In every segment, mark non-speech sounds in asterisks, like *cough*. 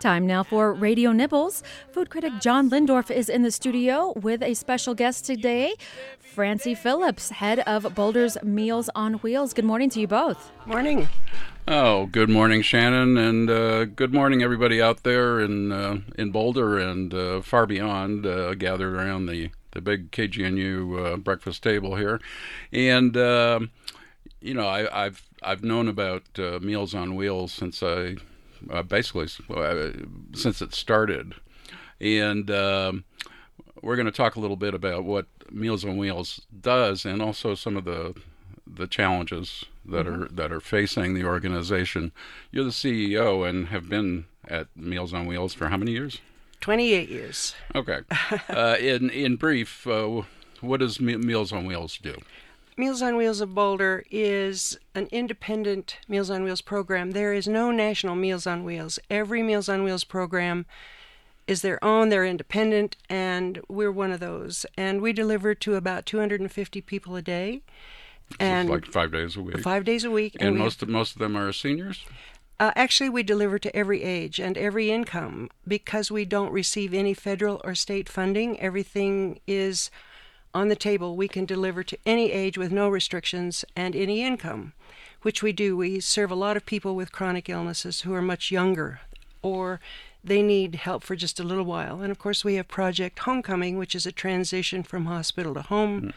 Time now for Radio Nibbles. Food critic John Lehndorff is in the studio with a special guest today, Francie Phillips, head of Boulder's Meals on Wheels. Good morning to you both. Morning. Oh, good morning, Shannon, and uh, good morning, everybody out there in uh, in Boulder and uh, far beyond, uh, gathered around the the big KGNU uh, breakfast table here, and um, you know I, have I've known about uh, Meals on Wheels since I basically since it started, and um, we're going to talk a little bit about what Meals on Wheels does, and also some of the the challenges that mm-hmm. are that are facing the organization. You're the CEO and have been at Meals on Wheels for how many years? 28 years. Okay. *laughs* uh, in in brief, uh, what does Meals on Wheels do? Meals on Wheels of Boulder is an independent Meals on Wheels program. There is no national Meals on Wheels. Every Meals on Wheels program is their own, they're independent, and we're one of those. And we deliver to about 250 people a day and like five days a week. Five days a week, and, and most of, most of them are seniors. Uh, actually, we deliver to every age and every income because we don't receive any federal or state funding. Everything is on the table. We can deliver to any age with no restrictions and any income, which we do. We serve a lot of people with chronic illnesses who are much younger or they need help for just a little while. And of course, we have Project Homecoming, which is a transition from hospital to home. Mm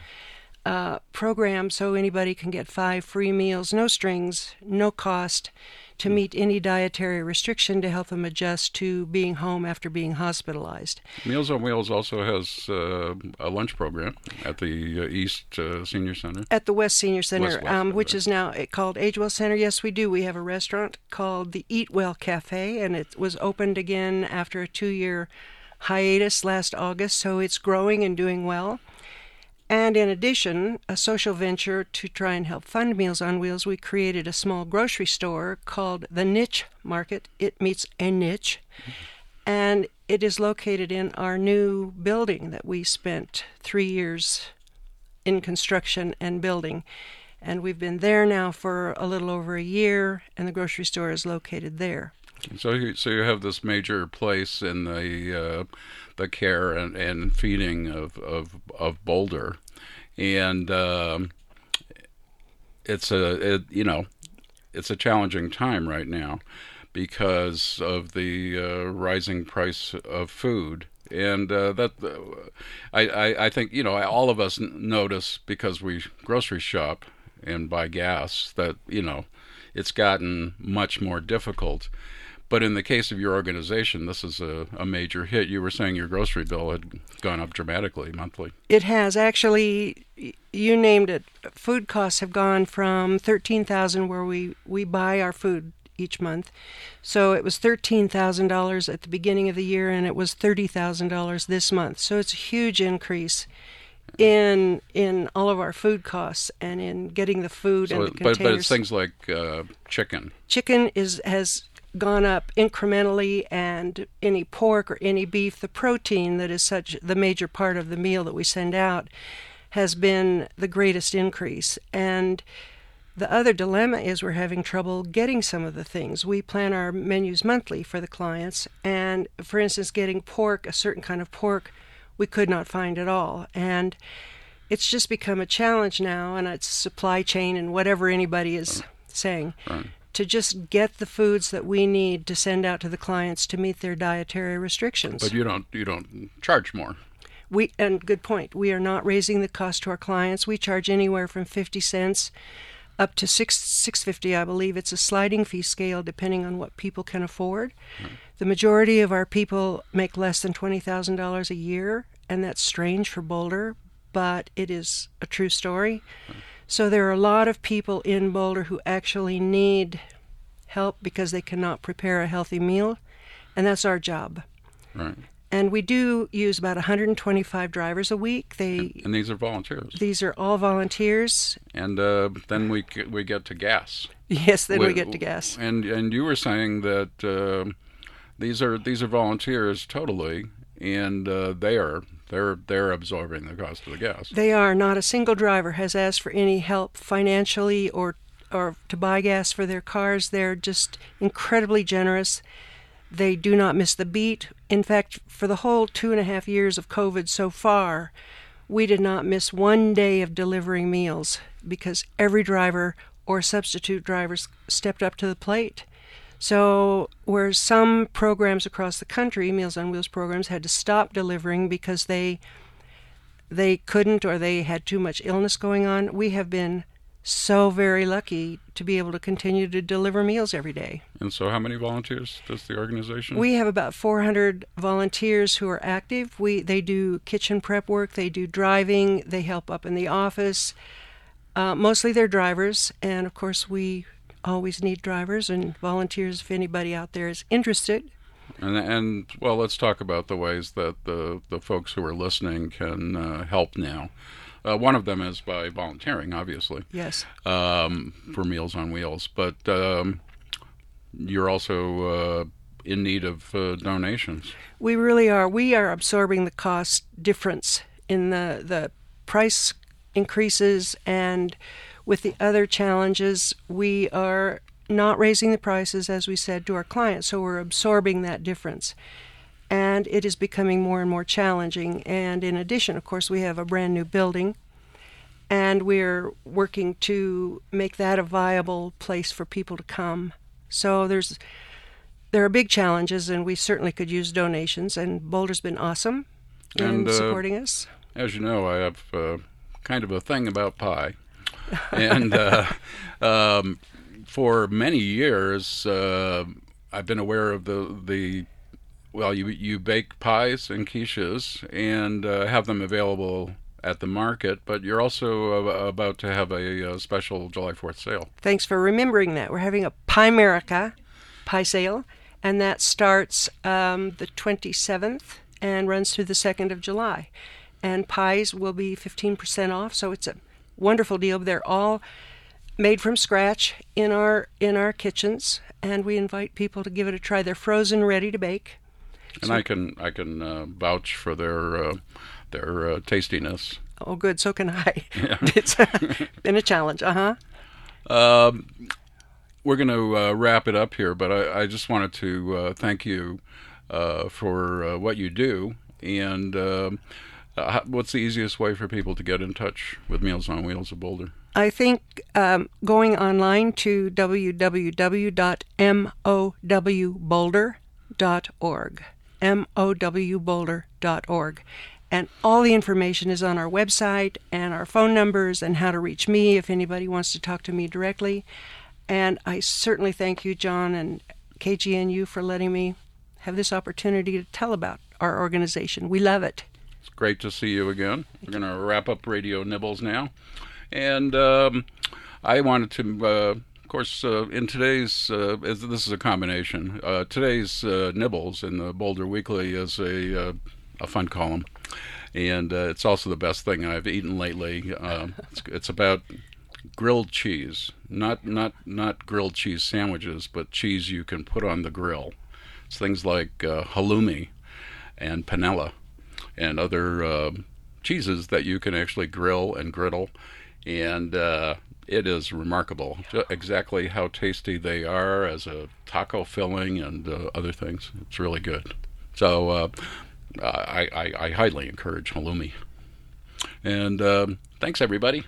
uh, program so anybody can get five free meals, no strings, no cost, to hmm. meet any dietary restriction to help them adjust to being home after being hospitalized. Meals on Wheels also has uh, a lunch program at the uh, East uh, Senior Center. At the West Senior Center, West, West, um, which is now called Age Well Center. Yes, we do. We have a restaurant called the Eat Well Cafe, and it was opened again after a two year hiatus last August, so it's growing and doing well. And in addition, a social venture to try and help fund Meals on Wheels, we created a small grocery store called the Niche Market. It meets a niche. And it is located in our new building that we spent three years in construction and building. And we've been there now for a little over a year, and the grocery store is located there. So, you, so you have this major place in the uh, the care and, and feeding of, of of Boulder, and um, it's a it, you know it's a challenging time right now because of the uh, rising price of food. And uh, that uh, I, I, I think you know all of us notice because we grocery shop and buy gas that you know it's gotten much more difficult but in the case of your organization, this is a, a major hit. You were saying your grocery bill had gone up dramatically monthly. It has actually. You named it. Food costs have gone from thirteen thousand, where we we buy our food each month. So it was $13,000 at the beginning of the year and it was $30,000 this month. So it's a huge increase in in all of our food costs and in getting the food so and the containers. But, but it's things like uh, chicken. Chicken is has gone up incrementally and any pork or any beef the protein that is such the major part of the meal that we send out has been the greatest increase and the other dilemma is we're having trouble getting some of the things. We plan our menus monthly for the clients, and for instance, getting pork, a certain kind of pork, we could not find at all. And it's just become a challenge now, and it's supply chain and whatever anybody is saying. Right to just get the foods that we need to send out to the clients to meet their dietary restrictions. But you don't you don't charge more. We and good point. We are not raising the cost to our clients. We charge anywhere from 50 cents up to 6 650 I believe it's a sliding fee scale depending on what people can afford. The majority of our people make less than $20,000 a year and that's strange for Boulder, but it is a true story. So there are a lot of people in Boulder who actually need help because they cannot prepare a healthy meal, and that's our job. Right. And we do use about 125 drivers a week. They and, and these are volunteers. These are all volunteers. And uh, then we we get to gas. Yes, then we, we get to gas. And and you were saying that uh, these are these are volunteers totally, and uh, they are they're they're absorbing the cost of the gas. They are. Not a single driver has asked for any help financially or or to buy gas for their cars. They're just incredibly generous. They do not miss the beat. In fact, for the whole two and a half years of COVID so far, we did not miss one day of delivering meals because every driver or substitute drivers stepped up to the plate. So, where some programs across the country, Meals on Wheels programs, had to stop delivering because they they couldn't or they had too much illness going on, we have been so very lucky to be able to continue to deliver meals every day. And so, how many volunteers does the organization? We have about 400 volunteers who are active. We they do kitchen prep work, they do driving, they help up in the office. Uh, mostly they're drivers, and of course we always need drivers and volunteers if anybody out there is interested. And, and well, let's talk about the ways that the the folks who are listening can uh, help now. Uh, one of them is by volunteering, obviously. Yes. Um, for Meals on Wheels, but um, you're also uh, in need of uh, donations. We really are. We are absorbing the cost difference in the the price increases and with the other challenges, we are not raising the prices as we said to our clients, so we're absorbing that difference. And it is becoming more and more challenging. And in addition, of course, we have a brand new building, and we're working to make that a viable place for people to come. So there's there are big challenges, and we certainly could use donations. And Boulder's been awesome in And, uh, supporting us. As you know, I have uh, kind of a thing about pie, and uh, um, for many years, uh, I've been aware of the the well, you you bake pies and quiches and uh, have them available at the market, but you're also about to have a, uh special July Fourth sale. Thanks for remembering that. We're having a Pie America pie sale, and that starts um, the 27th and runs through the 2nd of July. And pies will be 15% off, so it's a wonderful deal. They're all made from scratch in our in our kitchens, and we invite people to give it a try. They're frozen, ready to bake. And I can I can uh, vouch for their uh, their uh, tastiness. Oh, good. So can I. *laughs* *laughs* it's been a challenge. Uh huh. Um, we're going to uh, wrap it up here, but I, I just wanted to uh, thank you uh, for uh, what you do. And um uh, what's the easiest way for people to get in touch with Meals on Wheels of Boulder? I think um, going online to www.mowboulder.org, mowboulder.org, and all the information is on our website and our phone numbers and how to reach me if anybody wants to talk to me directly. And I certainly thank you, John and KGNU, for letting me have this opportunity to tell about our organization. We love it. Great to see you again. We're going to wrap up Radio Nibbles now. And um, I wanted to, uh, of course, uh, in today's, uh, this is a combination. Uh, today's uh, Nibbles in the Boulder Weekly is a, uh, a fun column. And it's also the best thing I've eaten lately. Um, it's, it's about grilled cheese, not not not grilled cheese sandwiches, but cheese you can put on the grill. It's things like uh, halloumi and panela and other uh, cheeses that you can actually grill and griddle, and uh, it is remarkable ju- exactly how tasty they are as a taco filling and uh, other things. It's really good. So uh, I, I, I highly encourage halloumi. And um, thanks everybody.